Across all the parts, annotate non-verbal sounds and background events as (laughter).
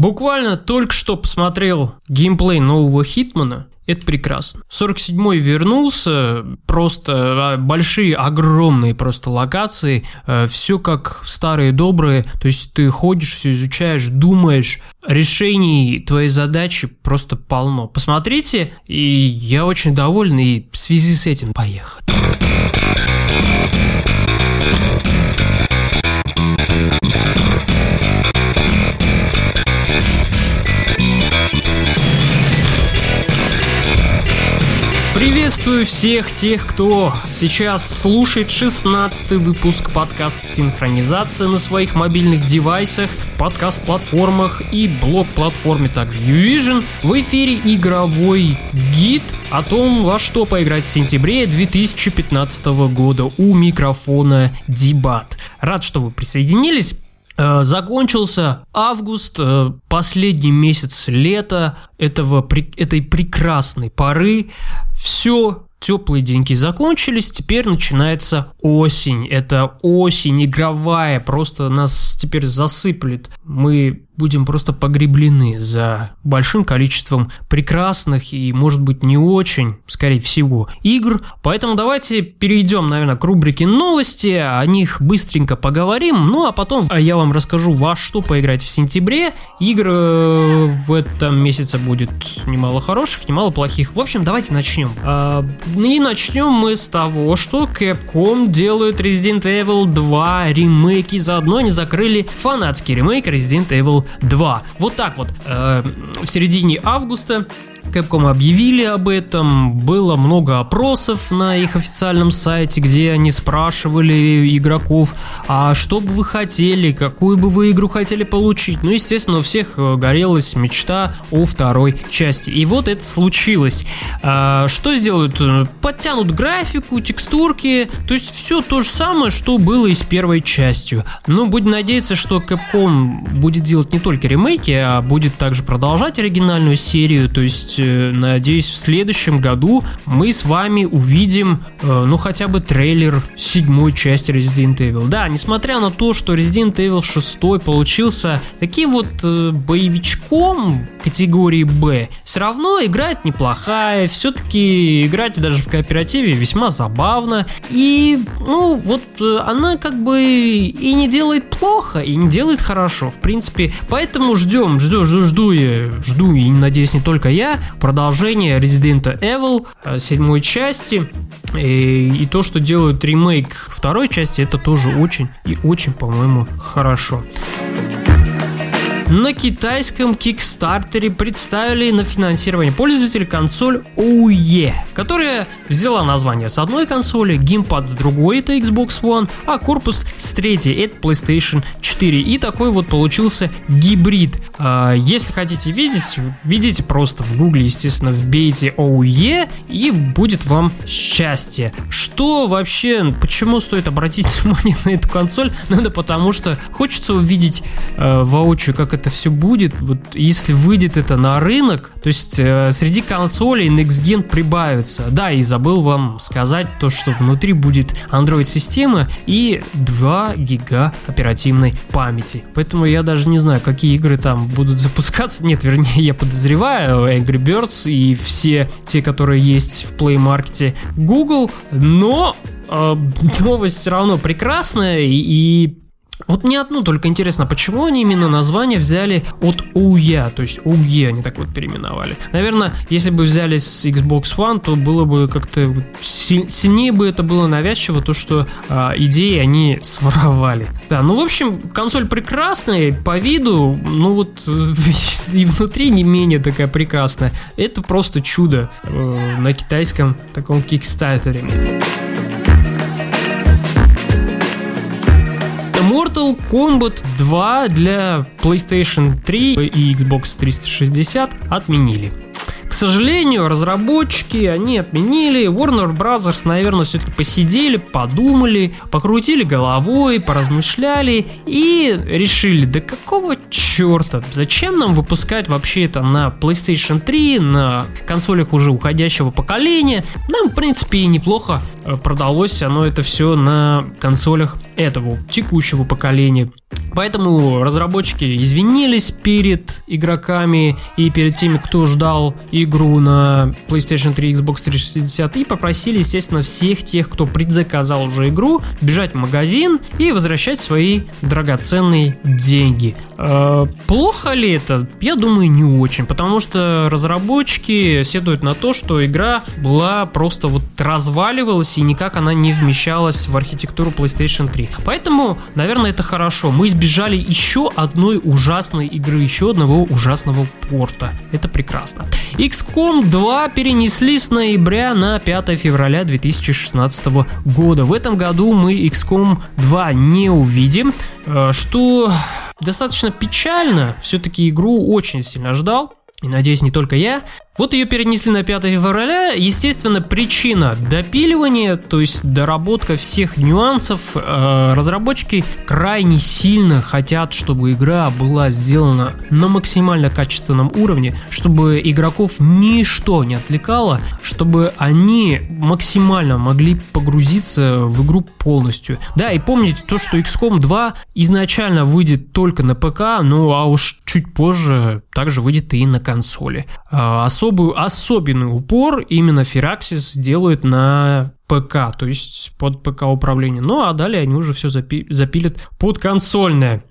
Буквально только что посмотрел геймплей нового Хитмана. Это прекрасно. 47-й вернулся, просто а, большие, огромные просто локации, э, все как старые добрые, то есть ты ходишь, все изучаешь, думаешь, решений твоей задачи просто полно. Посмотрите, и я очень доволен, и в связи с этим поехали. Приветствую всех тех, кто сейчас слушает 16 выпуск подкаста «Синхронизация» на своих мобильных девайсах, подкаст-платформах и блог-платформе также Uvision. В эфире игровой гид о том, во что поиграть в сентябре 2015 года у микрофона Дебат. Рад, что вы присоединились. Э, закончился август, э, последний месяц лета этого, этой прекрасной поры. Все теплые деньги закончились, теперь начинается осень. Это осень игровая, просто нас теперь засыплет. Мы будем просто погреблены за большим количеством прекрасных и, может быть, не очень, скорее всего, игр. Поэтому давайте перейдем, наверное, к рубрике новости, о них быстренько поговорим, ну а потом я вам расскажу, во что поиграть в сентябре. Игр э, в этом месяце будет немало хороших, немало плохих. В общем, давайте начнем. А, и начнем мы с того, что Capcom делают Resident Evil 2 ремейки, заодно они закрыли фанатский ремейк Resident Evil 2. Вот так вот. Э, в середине августа Capcom объявили об этом, было много опросов на их официальном сайте, где они спрашивали игроков, а что бы вы хотели, какую бы вы игру хотели получить. Ну, естественно, у всех э, горелась мечта о второй части. И вот это случилось. А, что сделают? Подтянут графику, текстурки, то есть все то же самое, что было и с первой частью. Но будем надеяться, что Capcom будет делать не только ремейки, а будет также продолжать оригинальную серию, то есть Э, надеюсь, в следующем году мы с вами увидим, э, ну, хотя бы трейлер седьмой части Resident Evil. Да, несмотря на то, что Resident Evil 6 получился таким вот э, боевичком категории Б, все равно играет неплохая, все-таки играть даже в кооперативе весьма забавно. И, ну, вот она как бы и не делает плохо, и не делает хорошо, в принципе. Поэтому ждем, жду, жду, жду, я, жду, и надеюсь, не только я, продолжение Resident Evil э, седьмой части. И, и то, что делают ремейк второй части, это тоже очень и очень, по-моему, хорошо на китайском Кикстартере представили на финансирование пользователя консоль OUE, которая взяла название с одной консоли, геймпад с другой, это Xbox One, а корпус с третьей, это PlayStation 4. И такой вот получился гибрид. А, если хотите видеть, видите просто в гугле, естественно, вбейте OUE и будет вам счастье. Что вообще, почему стоит обратить (laughs) внимание на эту консоль? Надо потому, что хочется увидеть э, воочию, как это это все будет, вот если выйдет это на рынок, то есть э, среди консолей Next Gen прибавится. Да, и забыл вам сказать то, что внутри будет Android-система и 2 гига оперативной памяти. Поэтому я даже не знаю, какие игры там будут (laughs) запускаться. Нет, вернее, я подозреваю Angry Birds и все те, которые есть в Play Market Google, но э, (laughs) новость все равно прекрасная и, и вот не одну только интересно, почему они именно название взяли от OUE, то есть OUE они так вот переименовали. Наверное, если бы взяли с Xbox One, то было бы как-то сильнее бы это было навязчиво, то что а, идеи они своровали. Да, ну в общем, консоль прекрасная по виду, ну вот (laughs) и внутри не менее такая прекрасная. Это просто чудо э, на китайском таком кикстартере. Mortal Kombat 2 для PlayStation 3 и Xbox 360 отменили. К сожалению, разработчики, они отменили. Warner Brothers, наверное, все-таки посидели, подумали, покрутили головой, поразмышляли и решили, да какого черта, зачем нам выпускать вообще это на PlayStation 3, на консолях уже уходящего поколения. Нам, в принципе, и неплохо э, продалось оно это все на консолях этого текущего поколения. Поэтому разработчики извинились перед игроками и перед теми, кто ждал игру на PlayStation 3 Xbox 360 и попросили, естественно, всех тех, кто предзаказал уже игру, бежать в магазин и возвращать свои драгоценные деньги. Э, плохо ли это? Я думаю, не очень, потому что разработчики седуют на то, что игра была просто вот разваливалась и никак она не вмещалась в архитектуру PlayStation 3. Поэтому, наверное, это хорошо. Мы избежали еще одной ужасной игры, еще одного ужасного порта. Это прекрасно. XCOM 2 перенесли с ноября на 5 февраля 2016 года. В этом году мы XCOM 2 не увидим, э, что достаточно печально. Все-таки игру очень сильно ждал. И надеюсь, не только я. Вот ее перенесли на 5 февраля. Естественно, причина допиливания, то есть доработка всех нюансов. Э, разработчики крайне сильно хотят, чтобы игра была сделана на максимально качественном уровне, чтобы игроков ничто не отвлекало, чтобы они максимально могли погрузиться в игру полностью. Да, и помните то, что XCOM 2 изначально выйдет только на ПК, ну а уж чуть позже также выйдет и на консоли. Особо особую, особенный упор именно Firaxis делают на ПК, то есть под ПК управление. Ну а далее они уже все запи- запилят под консольное.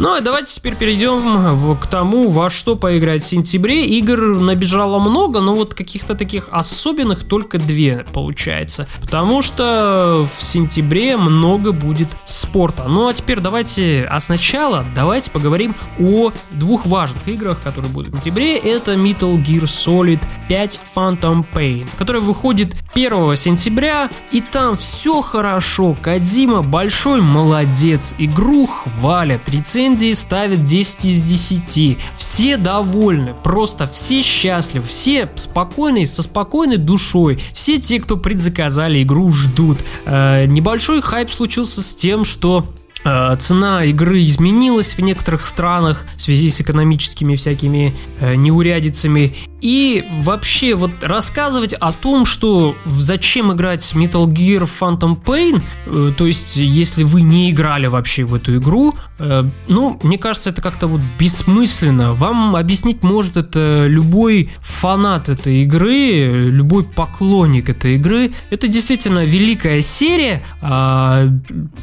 Ну а давайте теперь перейдем к тому, во что поиграть в сентябре. Игр набежало много, но вот каких-то таких особенных только две получается. Потому что в сентябре много будет спорта. Ну а теперь давайте, а сначала давайте поговорим о двух важных играх, которые будут в сентябре. Это Metal Gear Solid 5 Phantom Pain, который выходит 1 сентября. И там все хорошо. Кадима большой молодец. Игру хвалят. Рецензии рецензии ставят 10 из 10. Все довольны, просто все счастливы, все спокойны, со спокойной душой. Все те, кто предзаказали игру, ждут. Э, небольшой хайп случился с тем, что Э, цена игры изменилась в некоторых странах в связи с экономическими всякими э, неурядицами. И вообще вот рассказывать о том, что зачем играть Metal Gear Phantom Pain, э, то есть если вы не играли вообще в эту игру, ну, мне кажется, это как-то вот бессмысленно. Вам объяснить может это любой фанат этой игры, любой поклонник этой игры. Это действительно великая серия. А,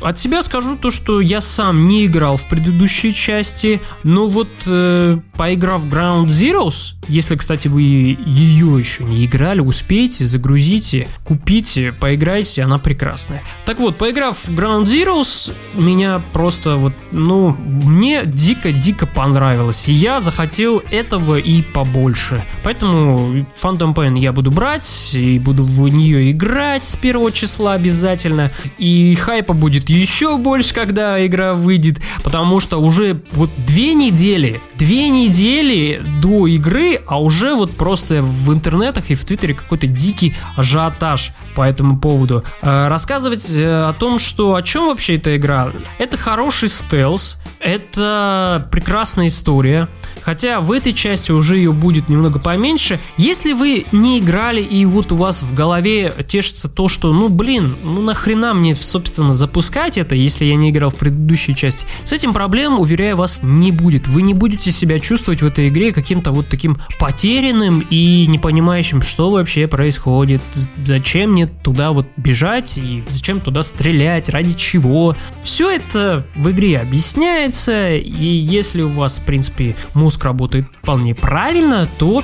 от себя скажу то, что я сам не играл в предыдущей части, но вот э, поиграв в Ground Zeroes, если, кстати, вы ее еще не играли, успейте, загрузите, купите, поиграйте, она прекрасная. Так вот, поиграв в Ground Zeroes, меня просто вот, ну, мне дико-дико понравилось, и я захотел этого и побольше. Поэтому Phantom Pain я буду брать, и буду в нее играть с первого числа обязательно, и хайпа будет еще больше, когда игра выйдет, потому что уже вот две недели, две недели до игры а уже вот просто в интернетах и в Твиттере какой-то дикий ажиотаж по этому поводу. Э, рассказывать э, о том, что о чем вообще эта игра. Это хороший стелс, это прекрасная история, хотя в этой части уже ее будет немного поменьше. Если вы не играли и вот у вас в голове тешится то, что ну блин, ну нахрена мне собственно запускать это, если я не играл в предыдущей части, с этим проблем, уверяю вас, не будет. Вы не будете себя чувствовать в этой игре каким-то вот таким потерянным и не понимающим, что вообще происходит, зачем мне туда вот бежать и зачем туда стрелять, ради чего. Все это в игре объясняется, и если у вас, в принципе, мозг работает вполне правильно, то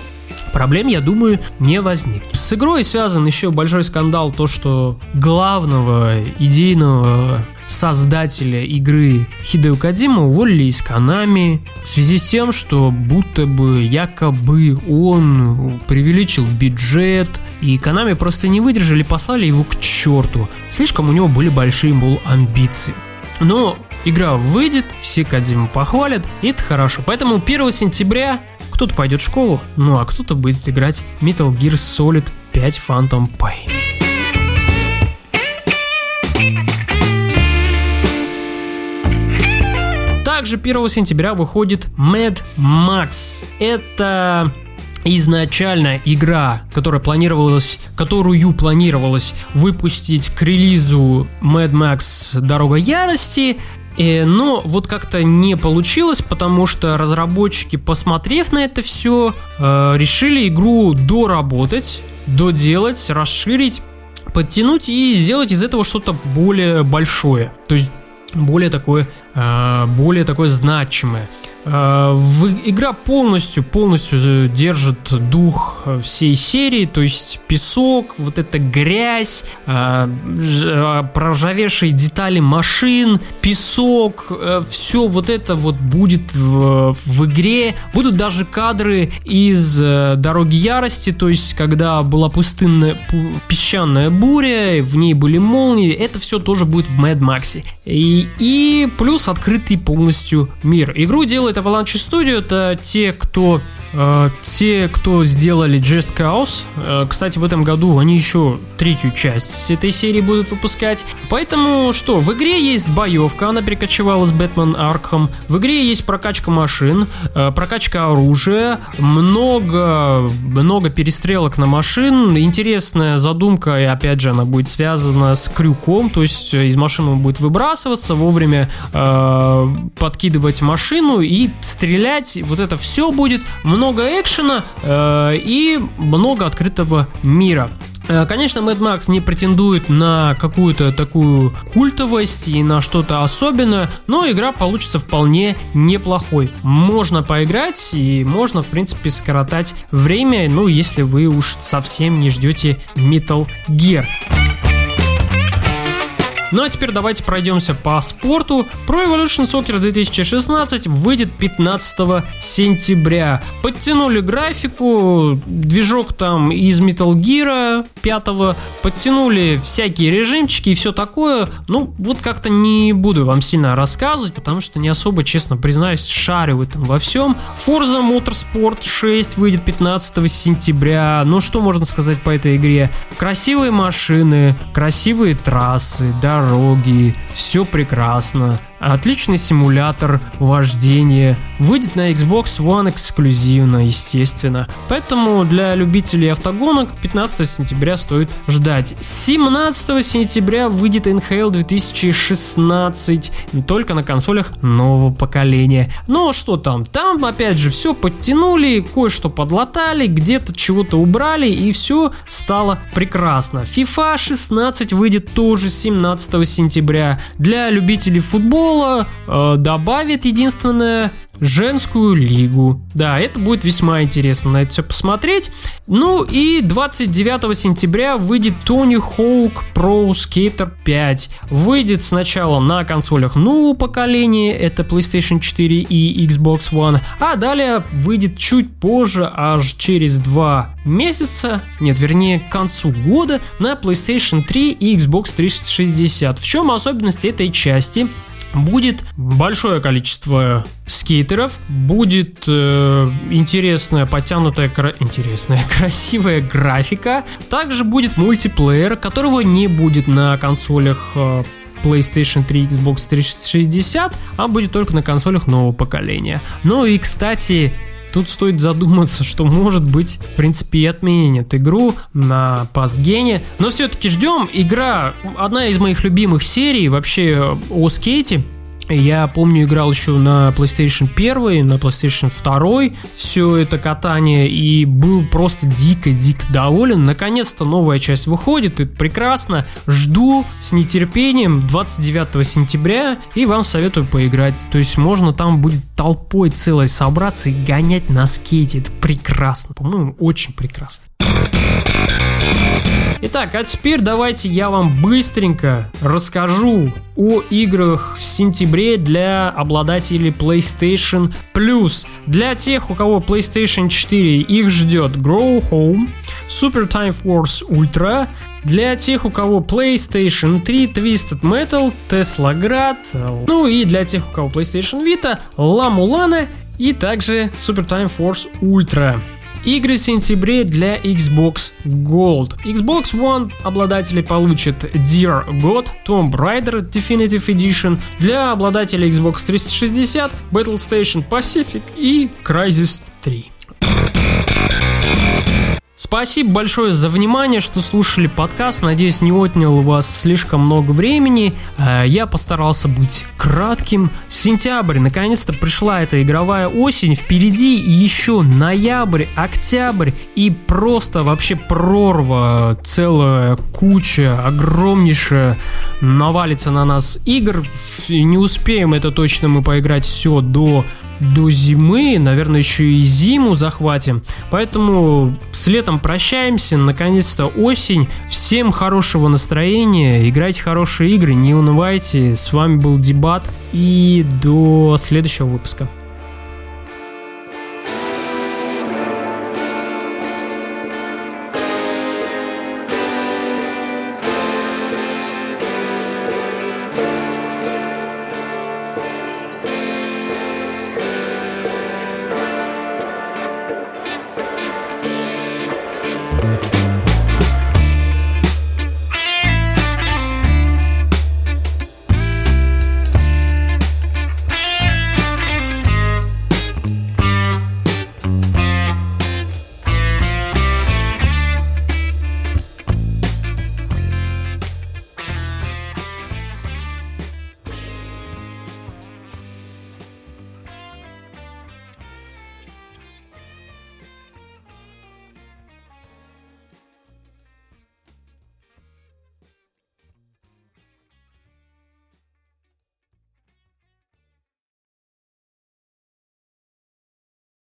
проблем, я думаю, не возникнет. С игрой связан еще большой скандал, то, что главного идейного создателя игры Хидео Кадима уволили из Канами в связи с тем, что будто бы якобы он преувеличил бюджет, и Канами просто не выдержали, послали его к черту. Слишком у него были большие, мол, амбиции. Но игра выйдет, все Кадзиму похвалят, и это хорошо. Поэтому 1 сентября кто-то пойдет в школу, ну а кто-то будет играть Metal Gear Solid 5 Phantom Pain. Также 1 сентября выходит Mad Max. Это изначально игра, которая планировалась, которую планировалось выпустить к релизу Mad Max Дорога Ярости, но вот как-то не получилось, потому что разработчики, посмотрев на это все, э, решили игру доработать, доделать, расширить, подтянуть и сделать из этого что-то более большое. То есть более такое, э, более такое значимое. Э, игра полностью, полностью держит дух всей серии, то есть песок, вот эта грязь, э, э, проржавевшие детали машин, песок, все вот это вот будет в, в игре. Будут даже кадры из Дороги Ярости, то есть когда была пустынная песчаная буря, в ней были молнии, это все тоже будет в Mad Max. И, и плюс открытый полностью мир. Игру делает Avalanche Studio, это те, кто э, те, кто сделали Just Chaos. Э, кстати, в этом году они еще третью часть этой серии будут выпускать. Поэтому что, в игре есть боевка, она перекочевала с Бэтмен Аркхам. В игре есть прокачка машин, э, прокачка оружия, много, много перестрелок на машин. Интересная задумка, и опять же, она будет связана с крюком, то есть из машины он будет выбрасываться, вовремя э, подкидывать машину и стрелять. Вот это все будет много экшена э, и много открытого мира. Э, конечно, Mad Max не претендует на какую-то такую культовость и на что-то особенное, но игра получится вполне неплохой. Можно поиграть и можно, в принципе, скоротать время, ну, если вы уж совсем не ждете Metal Gear. Ну а теперь давайте пройдемся по спорту. Pro Evolution Soccer 2016 выйдет 15 сентября. Подтянули графику, движок там из Metal Gear 5, подтянули всякие режимчики и все такое. Ну, вот как-то не буду вам сильно рассказывать, потому что не особо, честно признаюсь, шарю в этом во всем. Forza Motorsport 6 выйдет 15 сентября. Ну, что можно сказать по этой игре? Красивые машины, красивые трассы, да, дороги, все прекрасно. Отличный симулятор вождения. Выйдет на Xbox One эксклюзивно, естественно. Поэтому для любителей автогонок 15 сентября стоит ждать. 17 сентября выйдет NHL 2016 только на консолях нового поколения. Но что там? Там опять же все подтянули, кое-что подлатали, где-то чего-то убрали и все стало прекрасно. FIFA 16 выйдет тоже 17 сентября. Для любителей футбола школа э, добавит единственное женскую лигу. Да, это будет весьма интересно на это все посмотреть. Ну и 29 сентября выйдет Tony Hawk Pro Skater 5. Выйдет сначала на консолях нового поколения, это PlayStation 4 и Xbox One, а далее выйдет чуть позже, аж через 2 месяца, нет, вернее, к концу года на PlayStation 3 и Xbox 360. В чем особенность этой части? Будет большое количество скейтеров, будет э, интересная, подтянутая, кра... интересная, (laughs) красивая графика. Также будет мультиплеер, которого не будет на консолях э, PlayStation 3, Xbox 360, а будет только на консолях нового поколения. Ну и, кстати, Тут стоит задуматься, что может быть, в принципе, и отменят игру на пастгене. Но все-таки ждем. Игра, одна из моих любимых серий вообще о скейте. Я помню, играл еще на PlayStation 1, на PlayStation 2 все это катание и был просто дико-дико доволен. Наконец-то новая часть выходит, это прекрасно. Жду с нетерпением 29 сентября и вам советую поиграть. То есть можно там будет толпой целой собраться и гонять на скейте. Это прекрасно. По-моему, очень прекрасно. Итак, а теперь давайте я вам быстренько расскажу о играх в сентябре для обладателей PlayStation Plus. Для тех, у кого PlayStation 4, их ждет Grow Home, Super Time Force Ultra. Для тех, у кого PlayStation 3, Twisted Metal, Tesla Grad. Ну и для тех, у кого PlayStation Vita, La Mulana и также Super Time Force Ultra. Игры в сентябре для Xbox Gold. Xbox One обладатели получат Dear God, Tomb Raider Definitive Edition. Для обладателей Xbox 360 Battle Station Pacific и Crysis 3. Спасибо большое за внимание, что слушали подкаст. Надеюсь, не отнял у вас слишком много времени. Э, я постарался быть кратким. Сентябрь, наконец-то пришла эта игровая осень. Впереди еще ноябрь, октябрь и просто вообще прорва. Целая куча, огромнейшая навалится на нас игр. Не успеем это точно мы поиграть все до до зимы, наверное, еще и зиму захватим. Поэтому с летом прощаемся, наконец-то осень. Всем хорошего настроения, играйте хорошие игры, не унывайте. С вами был Дебат и до следующего выпуска.